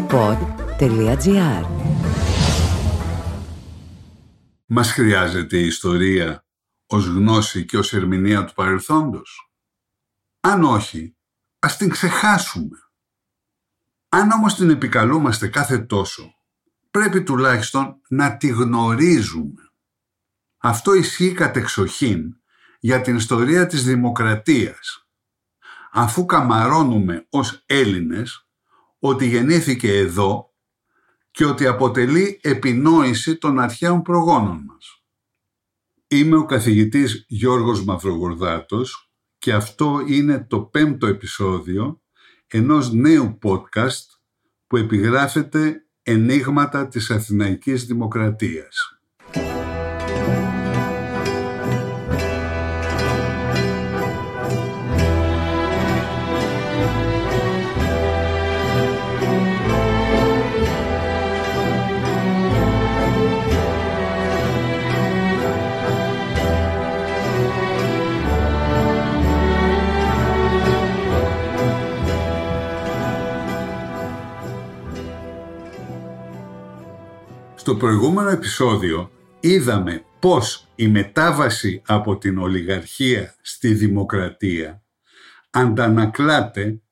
pod.gr Μας χρειάζεται η ιστορία ως γνώση και ως ερμηνεία του παρελθόντος; Αν όχι, ας την ξεχάσουμε. Αν όμως την επικαλούμαστε κάθε τόσο, πρέπει τουλάχιστον να τη γνωρίζουμε. Αυτό ισχύει κατεξοχήν για την ιστορία της δημοκρατίας. Αφού καμαρώνουμε ως Έλληνες ότι γεννήθηκε εδώ και ότι αποτελεί επινόηση των αρχαίων προγόνων μας. Είμαι ο καθηγητής Γιώργος Μαυρογορδάτος και αυτό είναι το πέμπτο επεισόδιο ενός νέου podcast που επιγράφεται «Ενίγματα της Αθηναϊκής Δημοκρατίας». Στο προηγούμενο επεισόδιο είδαμε πώς η μετάβαση από την ολιγαρχία στη δημοκρατία αντανακλάται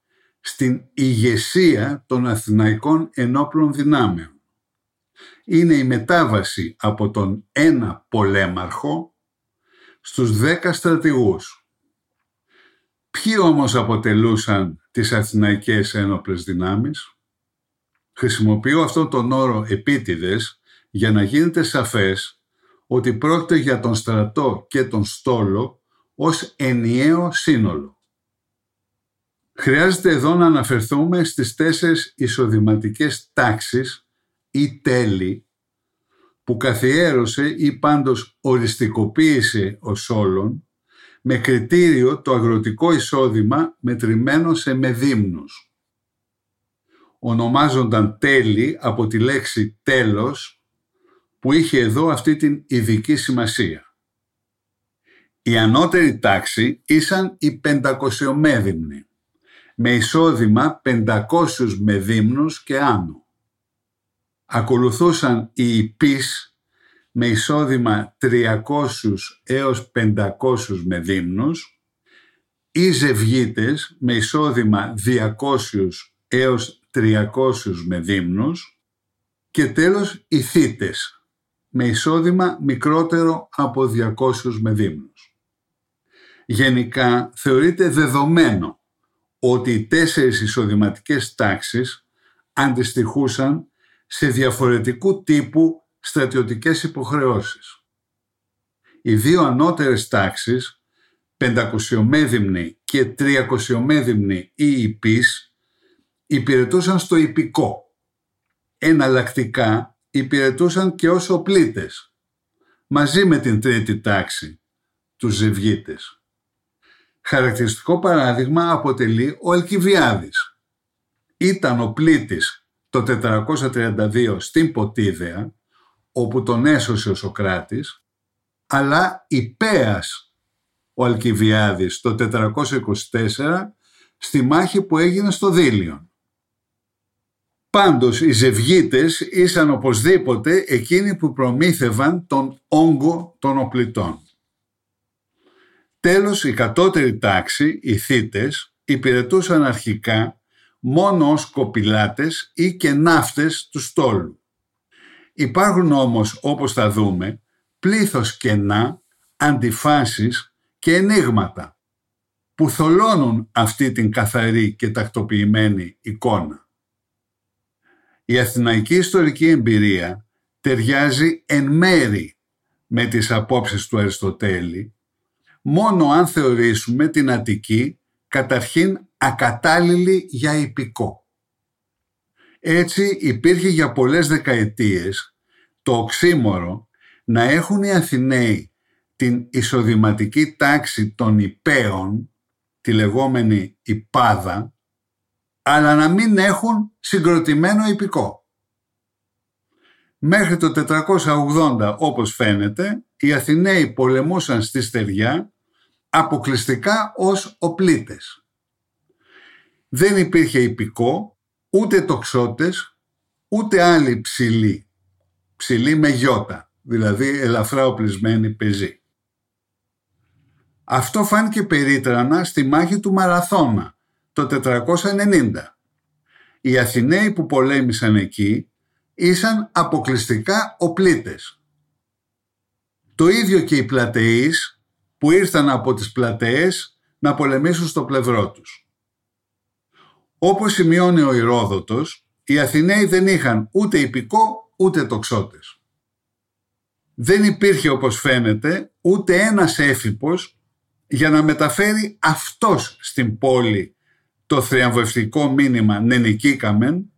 στην ηγεσία των Αθηναϊκών ενόπλων δυνάμεων. Είναι η μετάβαση από τον ένα πολέμαρχο στους δέκα στρατηγούς. Ποιοι όμως αποτελούσαν τις Αθηναϊκές ένοπλες δυνάμεις; Χρησιμοποιώ αυτόν τον όρο επίτηδες για να γίνεται σαφές ότι πρόκειται για τον στρατό και τον στόλο ως ενιαίο σύνολο. Χρειάζεται εδώ να αναφερθούμε στις τέσσερις εισοδηματικές τάξεις ή τέλη που καθιέρωσε ή πάντως οριστικοποίησε ο Σόλων με κριτήριο το αγροτικό εισόδημα μετρημένο σε μεδύμνους. Ονομάζονταν τέλη από τη λέξη τέλος που είχε εδώ αυτή την ειδική σημασία. Η ανώτερη τάξη ήσαν οι πεντακοσιομέδυμνοι, με εισόδημα 500 μεδύμνους και άνω. Ακολουθούσαν οι υπείς με εισόδημα 300 έως 500 μεδύμνους, οι ζευγίτες με εισόδημα 200 έως 300 μεδύμνους και τέλος οι θύτες με εισόδημα μικρότερο από 200 μεδύμνους. Γενικά θεωρείται δεδομένο ότι οι τέσσερις εισοδηματικές τάξεις αντιστοιχούσαν σε διαφορετικού τύπου στρατιωτικές υποχρεώσεις. Οι δύο ανώτερες τάξεις, 500 μέδυμνη και 300 μέδυμνη ή υπείς, υπηρετούσαν στο υπηκό. Εναλλακτικά υπηρετούσαν και ως οπλίτες, μαζί με την τρίτη τάξη, τους Ζευγίτες. Χαρακτηριστικό παράδειγμα αποτελεί ο Αλκιβιάδης. Ήταν ο πλήτης το 432 στην Ποτίδεα, όπου τον έσωσε ο Σοκράτης, αλλά υπέας ο Αλκιβιάδης το 424 στη μάχη που έγινε στο Δήλιον. Πάντως οι ζευγίτες ήσαν οπωσδήποτε εκείνοι που προμήθευαν τον όγκο των οπλιτών. Τέλος η κατώτερη τάξη, οι θύτες, υπηρετούσαν αρχικά μόνο ως κοπηλάτες ή και ναύτες του στόλου. Υπάρχουν όμως, όπως θα δούμε, πλήθος κενά, αντιφάσεις και ενίγματα που θολώνουν αυτή την καθαρή και τακτοποιημένη εικόνα. Η αθηναϊκή ιστορική εμπειρία ταιριάζει εν μέρη με τις απόψεις του Αριστοτέλη, μόνο αν θεωρήσουμε την Αττική καταρχήν ακατάλληλη για υπηκό. Έτσι υπήρχε για πολλές δεκαετίες το οξύμορο να έχουν οι Αθηναίοι την εισοδηματική τάξη των υπέων, τη λεγόμενη υπάδα, αλλά να μην έχουν συγκροτημένο υπηκό. Μέχρι το 480, όπως φαίνεται, οι Αθηναίοι πολεμούσαν στη στεριά αποκλειστικά ως οπλίτες. Δεν υπήρχε υπηκό ούτε τοξότες, ούτε άλλοι ψηλοί. Ψηλοί με γιώτα, δηλαδή ελαφρά οπλισμένοι πεζοί. Αυτό φάνηκε περίτρανα στη μάχη του Μαραθώνα το 490. Οι Αθηναίοι που πολέμησαν εκεί ήσαν αποκλειστικά οπλίτες. Το ίδιο και οι πλατεείς που ήρθαν από τις πλατείες να πολεμήσουν στο πλευρό τους. Όπως σημειώνει ο Ηρόδοτος, οι Αθηναίοι δεν είχαν ούτε υπηκό ούτε τοξότες. Δεν υπήρχε όπως φαίνεται ούτε ένας έφυπος για να μεταφέρει αυτός στην πόλη το θριαμβευτικό μήνυμα «Νενικήκαμεν»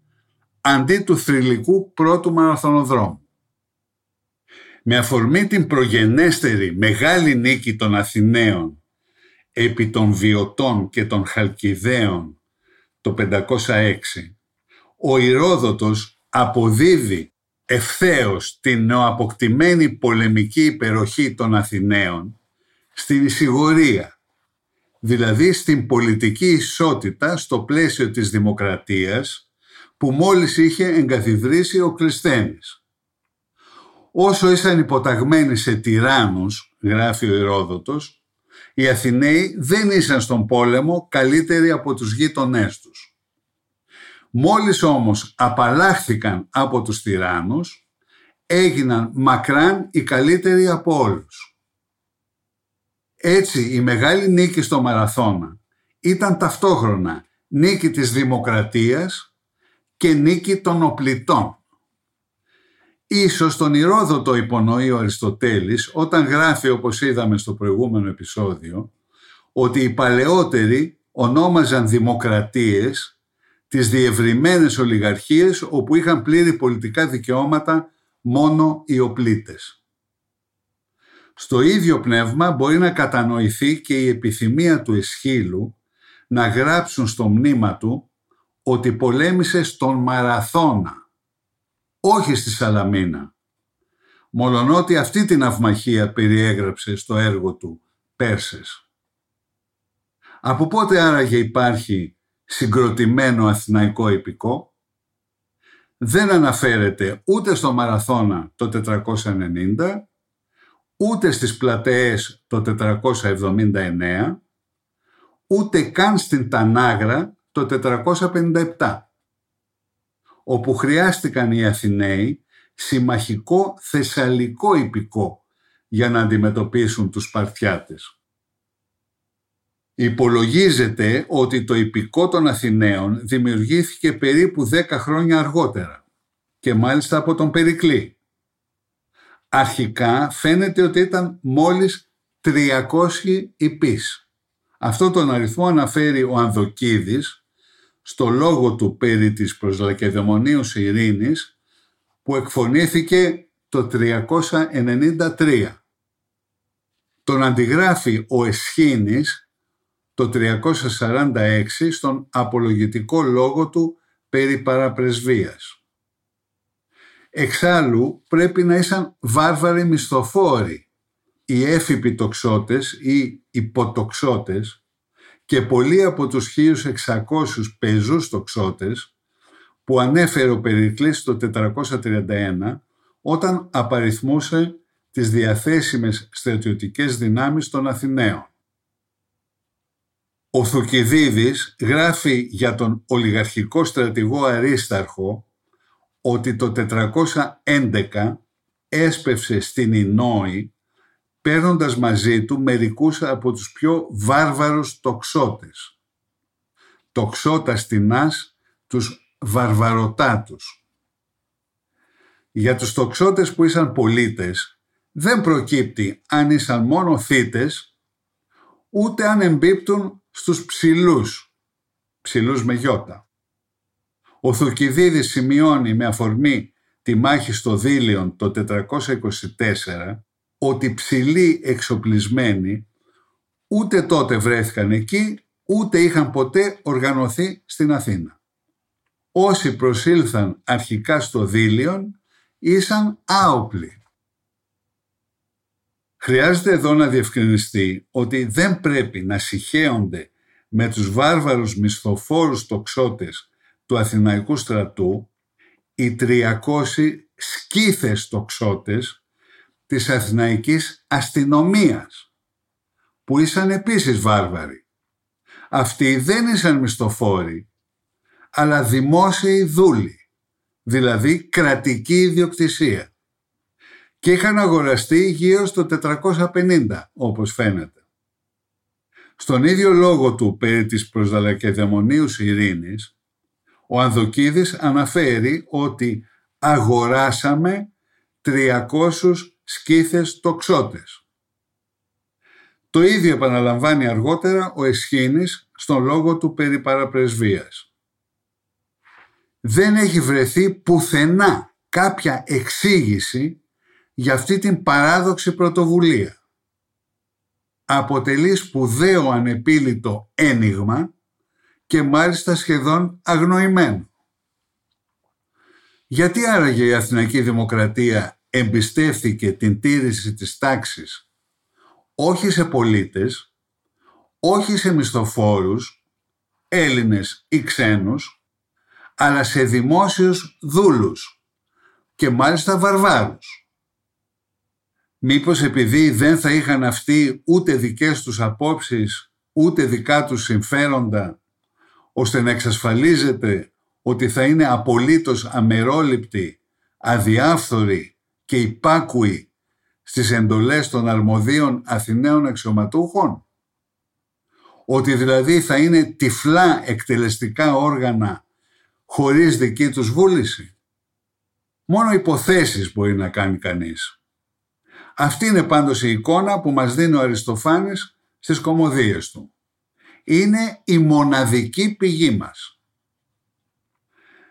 αντί του θρηλυκού πρώτου μαραθωνοδρόμου. Με αφορμή την προγενέστερη μεγάλη νίκη των Αθηναίων επί των Βιωτών και των Χαλκιδαίων το 506, ο Ηρόδοτος αποδίδει ευθέως την νεοαποκτημένη πολεμική υπεροχή των Αθηναίων στην εισηγορία, δηλαδή στην πολιτική ισότητα στο πλαίσιο της δημοκρατίας που μόλις είχε εγκαθιδρύσει ο Κλεισθένης. Όσο ήσαν υποταγμένοι σε τυράννους, γράφει ο Ηρόδοτος, οι Αθηναίοι δεν ήσαν στον πόλεμο καλύτεροι από τους γείτονές τους. Μόλις όμως απαλλάχθηκαν από τους τυράννους, έγιναν μακράν οι καλύτεροι από όλους. Έτσι η μεγάλη νίκη στο Μαραθώνα ήταν ταυτόχρονα νίκη της δημοκρατίας και νίκη των οπλιτών. Ίσως τον Ηρόδοτο υπονοεί ο Αριστοτέλης όταν γράφει όπως είδαμε στο προηγούμενο επεισόδιο ότι οι παλαιότεροι ονόμαζαν δημοκρατίες τις διευρυμένες ολιγαρχίες όπου είχαν πλήρη πολιτικά δικαιώματα μόνο οι οπλίτες. Στο ίδιο πνεύμα μπορεί να κατανοηθεί και η επιθυμία του Εσχύλου να γράψουν στο μνήμα του ότι πολέμησε στον Μαραθώνα, όχι στη Σαλαμίνα, μολονότι αυτή την αυμαχία περιέγραψε στο έργο του Πέρσες. Από πότε άραγε υπάρχει συγκροτημένο αθηναϊκό υπηκό, δεν αναφέρεται ούτε στο Μαραθώνα το 490, ούτε στις πλατείες το 479, ούτε καν στην Τανάγρα το 457, όπου χρειάστηκαν οι Αθηναίοι συμμαχικό θεσσαλικό υπηκό για να αντιμετωπίσουν τους Σπαρτιάτες. Υπολογίζεται ότι το υπηκό των Αθηναίων δημιουργήθηκε περίπου 10 χρόνια αργότερα και μάλιστα από τον Περικλή. Αρχικά φαίνεται ότι ήταν μόλις 300 υπείς. Αυτό τον αριθμό αναφέρει ο Ανδοκίδης στο λόγο του περί της προσλακεδαιμονίους ειρήνης που εκφωνήθηκε το 393. Τον αντιγράφει ο Εσχήνης το 346 στον απολογητικό λόγο του περί παραπρεσβείας. Εξάλλου πρέπει να ήσαν βάρβαροι μισθοφόροι, οι έφυποι τοξότες ή υποτοξότες και πολλοί από τους 1600 πεζούς τοξότες που ανέφερε ο Περικλής το 431 όταν απαριθμούσε τις διαθέσιμες στρατιωτικές δυνάμεις των Αθηναίων. Ο Θουκυδίδης γράφει για τον ολιγαρχικό στρατηγό Αρίσταρχο ότι το 411 έσπευσε στην Ινόη παίρνοντας μαζί του μερικούς από τους πιο βάρβαρους τοξότες. Τοξότα στινάς τους βαρβαροτάτους. Για τους τοξότες που ήσαν πολίτες δεν προκύπτει αν ήσαν μόνο θύτες ούτε αν εμπίπτουν στους ψηλούς, ψηλούς με γιώτα. Ο Θουκυδίδης σημειώνει με αφορμή τη μάχη στο Δήλιον το 424 ότι ψηλοί εξοπλισμένοι ούτε τότε βρέθηκαν εκεί, ούτε είχαν ποτέ οργανωθεί στην Αθήνα. Όσοι προσήλθαν αρχικά στο Δήλιον ήσαν άοπλοι. Χρειάζεται εδώ να διευκρινιστεί ότι δεν πρέπει να συχαίονται με τους βάρβαρους μισθοφόρους τοξότες του Αθηναϊκού στρατού οι 300 σκήθες τοξότες της Αθηναϊκής αστυνομίας που ήσαν επίσης βάρβαροι. Αυτοί δεν ήσαν μισθοφόροι αλλά δημόσιοι δούλοι, δηλαδή κρατική ιδιοκτησία και είχαν αγοραστεί γύρω στο 450 όπως φαίνεται. Στον ίδιο λόγο του περί της προσδαλακεδαιμονίους ειρήνης, ο Ανδοκίδης αναφέρει ότι αγοράσαμε 300 σκήθες τοξότες. Το ίδιο επαναλαμβάνει αργότερα ο Εσχήνης στον λόγο του περί παραπρεσβείας. Δεν έχει βρεθεί πουθενά κάποια εξήγηση για αυτή την παράδοξη πρωτοβουλία. Αποτελεί σπουδαίο ανεπίλητο ένιγμα και μάλιστα σχεδόν αγνοημένο. Γιατί άραγε η Αθηναϊκή Δημοκρατία εμπιστεύθηκε την τήρηση της τάξης όχι σε πολίτες, όχι σε μισθοφόρους, Έλληνες ή ξένους, αλλά σε δημόσιους δούλους και μάλιστα βαρβάρους. Μήπως επειδή δεν θα είχαν αυτοί ούτε δικές τους απόψεις, ούτε δικά τους συμφέροντα, ώστε να εξασφαλίζεται ότι θα είναι απολύτως αμερόληπτοι, αδιάφθοροι και υπάκουοι στις εντολές των αρμοδίων Αθηναίων αξιωματούχων. Ότι δηλαδή θα είναι τυφλά εκτελεστικά όργανα χωρίς δική τους βούληση. Μόνο υποθέσεις μπορεί να κάνει κανείς. Αυτή είναι πάντως η εικόνα που μας δίνει ο Αριστοφάνης στις κομμωδίες του. Είναι η μοναδική πηγή μας.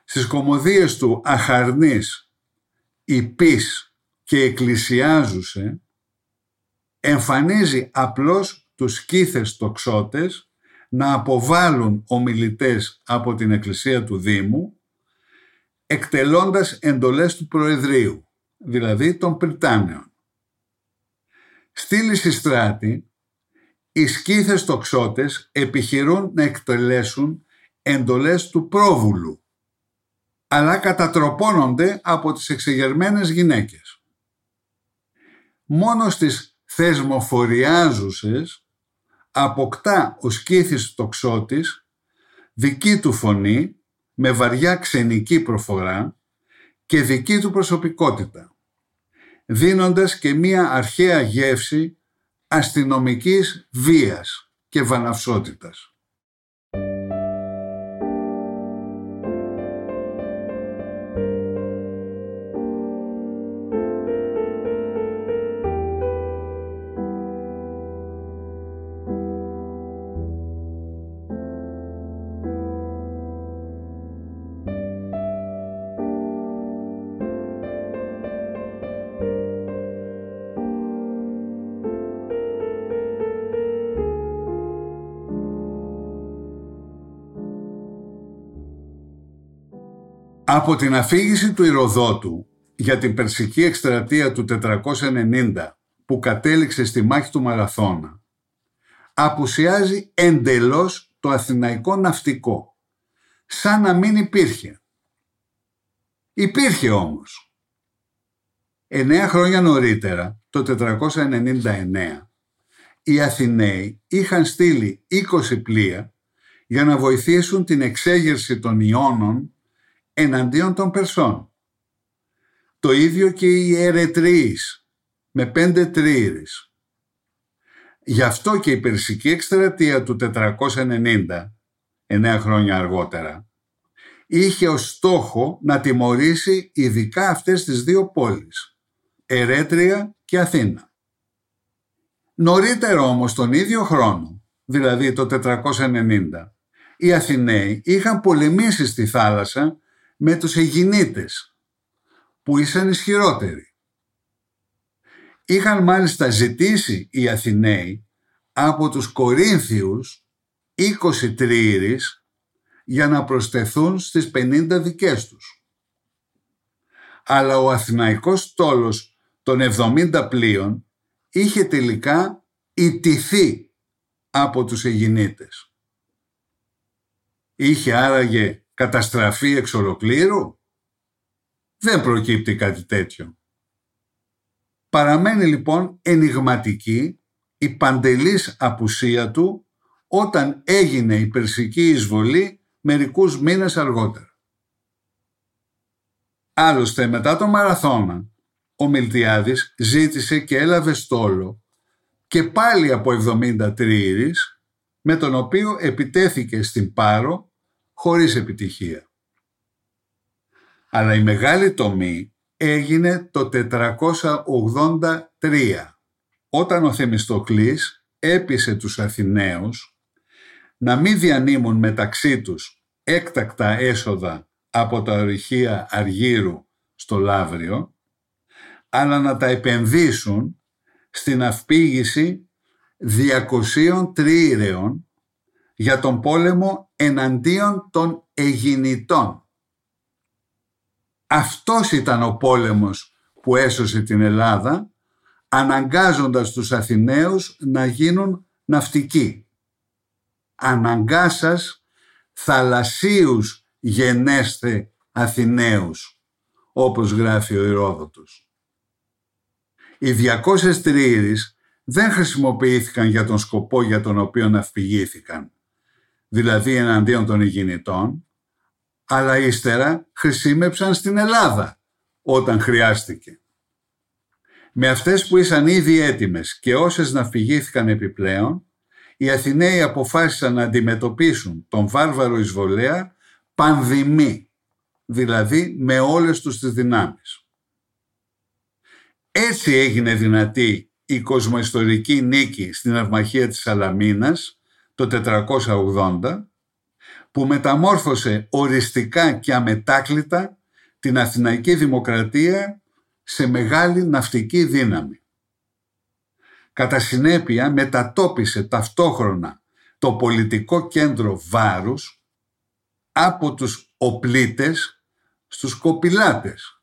Στις κομμωδίες του Αχαρνής, Υπής και Εκκλησιάζουσε εμφανίζει απλώς τους σκήθες τοξότες να αποβάλουν ομιλητές από την Εκκλησία του Δήμου εκτελώντας εντολές του Προεδρείου, δηλαδή των Πριτάνεων. Στη Λυσιστράτη, οι σκήθες τοξότες επιχειρούν να εκτελέσουν εντολές του πρόβουλου, αλλά κατατροπώνονται από τις εξεγερμένες γυναίκες. Μόνο στις θεσμοφοριάζουσες αποκτά ο σκήθης τοξότης δική του φωνή με βαριά ξενική προφορά και δική του προσωπικότητα δίνοντας και μία αρχαία γεύση αστυνομικής βίας και βαναυσότητας. Από την αφήγηση του Ηροδότου για την Περσική εκστρατεία του 490 που κατέληξε στη μάχη του Μαραθώνα, απουσιάζει εντελώς το αθηναϊκό ναυτικό, σαν να μην υπήρχε. Υπήρχε όμως. Εννέα χρόνια νωρίτερα, το 499, οι Αθηναίοι είχαν στείλει 20 πλοία για να βοηθήσουν την εξέγερση των Ιώνων εναντίον των Περσών. Το ίδιο και οι Ερετρείς με πέντε τρίηρες. Γι' αυτό και η Περσική εκστρατεία του 490, εννέα χρόνια αργότερα, είχε ως στόχο να τιμωρήσει ειδικά αυτές τις δύο πόλεις, Ερέτρια και Αθήνα. Νωρίτερα όμως τον ίδιο χρόνο, δηλαδή το 490, οι Αθηναίοι είχαν πολεμήσει στη θάλασσα με τους Αιγινίτες που ήσαν ισχυρότεροι. Είχαν μάλιστα ζητήσει οι Αθηναίοι από τους Κορίνθιους 20 τρίηρες για να προσθεθούν στις 50 δικές τους. Αλλά ο Αθηναϊκός στόλος των 70 πλοίων είχε τελικά ιτηθεί από τους Αιγινίτες. Είχε άραγε καταστραφεί εξ ολοκλήρου; Δεν προκύπτει κάτι τέτοιο. Παραμένει λοιπόν ενηγματική η παντελής απουσία του όταν έγινε η περσική εισβολή μερικούς μήνες αργότερα. Άλλωστε μετά το μαραθώνα ο Μιλτιάδης ζήτησε και έλαβε στόλο και πάλι από 70 τριήρης με τον οποίο επιτέθηκε στην Πάρο χωρίς επιτυχία. Αλλά η μεγάλη τομή έγινε το 483 όταν ο Θεμιστοκλής έπεισε τους Αθηναίους να μην διανύμουν μεταξύ τους έκτακτα έσοδα από τα ορυχεία Αργύρου στο Λαύριο, αλλά να τα επενδύσουν στην αυπήγηση 200 τριήρεων για τον πόλεμο εναντίον των Αιγινητών. Αυτός ήταν ο πόλεμος που έσωσε την Ελλάδα αναγκάζοντας τους Αθηναίους να γίνουν ναυτικοί. Αναγκάσας θαλασσίους γενέστε Αθηναίους, όπως γράφει ο Ηρόδοτος. Οι 200 τριήρεις δεν χρησιμοποιήθηκαν για τον σκοπό για τον οποίο ναυπηγήθηκαν, δηλαδή εναντίον των ηγηνητών, αλλά ύστερα χρησιμεύσαν στην Ελλάδα όταν χρειάστηκε. Με αυτές που ήσαν ήδη έτοιμες και όσες ναυπηγήθηκαν επιπλέον, οι Αθηναίοι αποφάσισαν να αντιμετωπίσουν τον βάρβαρο εισβολέα πανδημή, δηλαδή με όλες τους τις δυνάμεις. Έτσι έγινε δυνατή η κοσμοϊστορική νίκη στην αυμαχία της Σαλαμίνας το 480 που μεταμόρφωσε οριστικά και αμετάκλητα την Αθηναϊκή Δημοκρατία σε μεγάλη ναυτική δύναμη. Κατά συνέπεια μετατόπισε ταυτόχρονα το πολιτικό κέντρο βάρους από τους οπλίτες στους κοπηλάτες,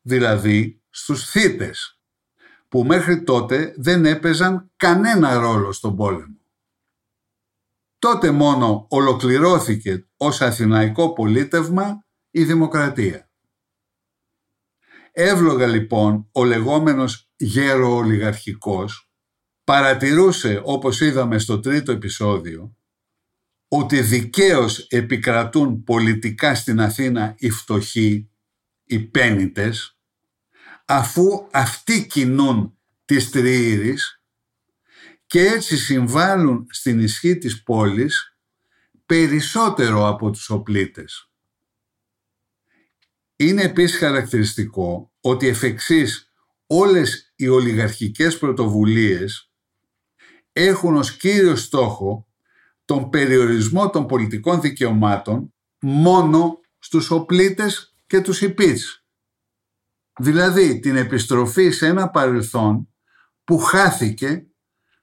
δηλαδή στους θύτες, που μέχρι τότε δεν έπαιζαν κανένα ρόλο στον πόλεμο. Τότε μόνο ολοκληρώθηκε ως αθηναϊκό πολίτευμα η δημοκρατία. Εύλογα λοιπόν ο λεγόμενος γέρο-ολιγαρχικός παρατηρούσε όπως είδαμε στο τρίτο επεισόδιο ότι δικαίως επικρατούν πολιτικά στην Αθήνα οι φτωχοί, οι πένιτες, αφού αυτοί κινούν τις τριήρης και έτσι συμβάλλουν στην ισχύ της πόλης περισσότερο από τους οπλίτες. Είναι επίσης χαρακτηριστικό ότι εφ' εξής όλες οι ολιγαρχικές πρωτοβουλίες έχουν ως κύριο στόχο τον περιορισμό των πολιτικών δικαιωμάτων μόνο στους οπλίτες και τους υπείς. Δηλαδή την επιστροφή σε ένα παρελθόν που χάθηκε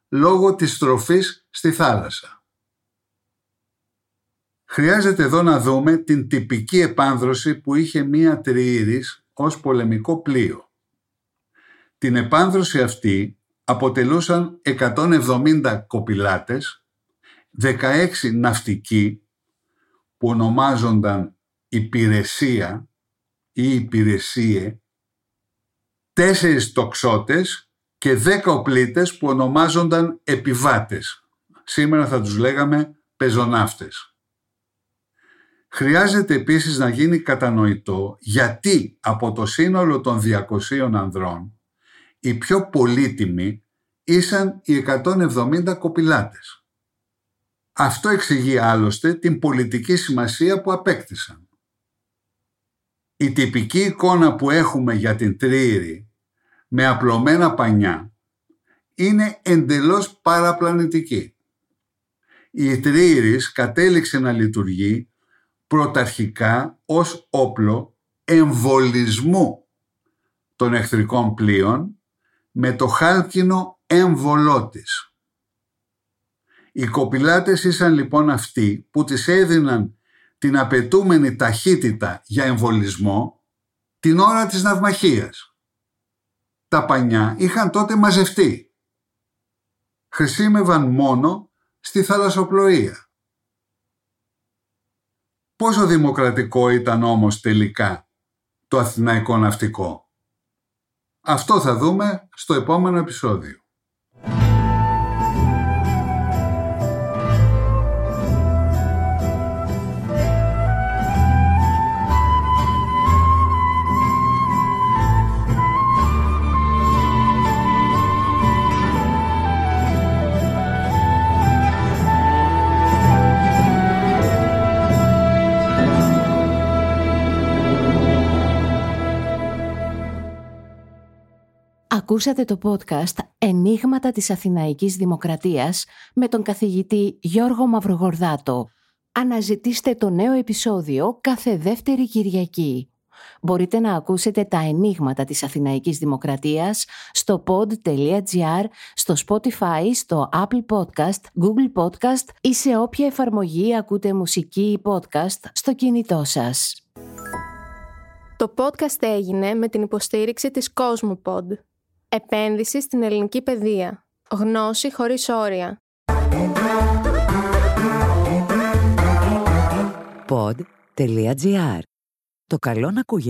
λόγω της στροφής στη θάλασσα. Χρειάζεται εδώ να δούμε την τυπική επάνδρωση που είχε μία τριήρης ως πολεμικό πλοίο. Την επάνδρωση αυτή αποτελούσαν 170 κοπηλάτες, 16 ναυτικοί που ονομάζονταν υπηρεσία ή υπηρεσίε, 4 τοξότες και 10 οπλίτες που ονομάζονταν επιβάτες. Σήμερα θα τους λέγαμε πεζοναύτες. Χρειάζεται επίσης να γίνει κατανοητό γιατί από το σύνολο των 200 ανδρών οι πιο πολύτιμοι ήσαν οι 170 κοπηλάτες. Αυτό εξηγεί άλλωστε την πολιτική σημασία που απέκτησαν. Η τυπική εικόνα που έχουμε για την τρίηρη με απλωμένα πανιά είναι εντελώς παραπλανητική. Η τρίηρης κατέληξε να λειτουργεί πρωταρχικά ως όπλο εμβολισμού των εχθρικών πλοίων με το χάλκινο έμβολό της. Οι κοπηλάτες ήσαν λοιπόν αυτοί που τις έδιναν την απαιτούμενη ταχύτητα για εμβολισμό την ώρα της ναυμαχίας. Τα πανιά είχαν τότε μαζευτεί. Χρησιμεύαν μόνο στη θαλασσοπλοεία. Πόσο δημοκρατικό ήταν όμως τελικά το Αθηναϊκό Ναυτικό; Αυτό θα δούμε στο επόμενο επεισόδιο. Ακούσατε το podcast «Ενίγματα της Αθηναϊκής Δημοκρατίας» με τον καθηγητή Γιώργο Μαυρογορδάτο. Αναζητήστε το νέο επεισόδιο κάθε δεύτερη Κυριακή. Μπορείτε να ακούσετε τα ενίγματα της Αθηναϊκής Δημοκρατίας στο pod.gr, στο Spotify, στο Apple Podcast, Google Podcast ή σε όποια εφαρμογή ακούτε μουσική ή podcast στο κινητό σας. Το podcast έγινε με την υποστήριξη της Cosmopod. Επένδυση στην ελληνική παιδεία. Γνώση χωρίς όρια. Pod.gr. Το καλό να ακούγεται.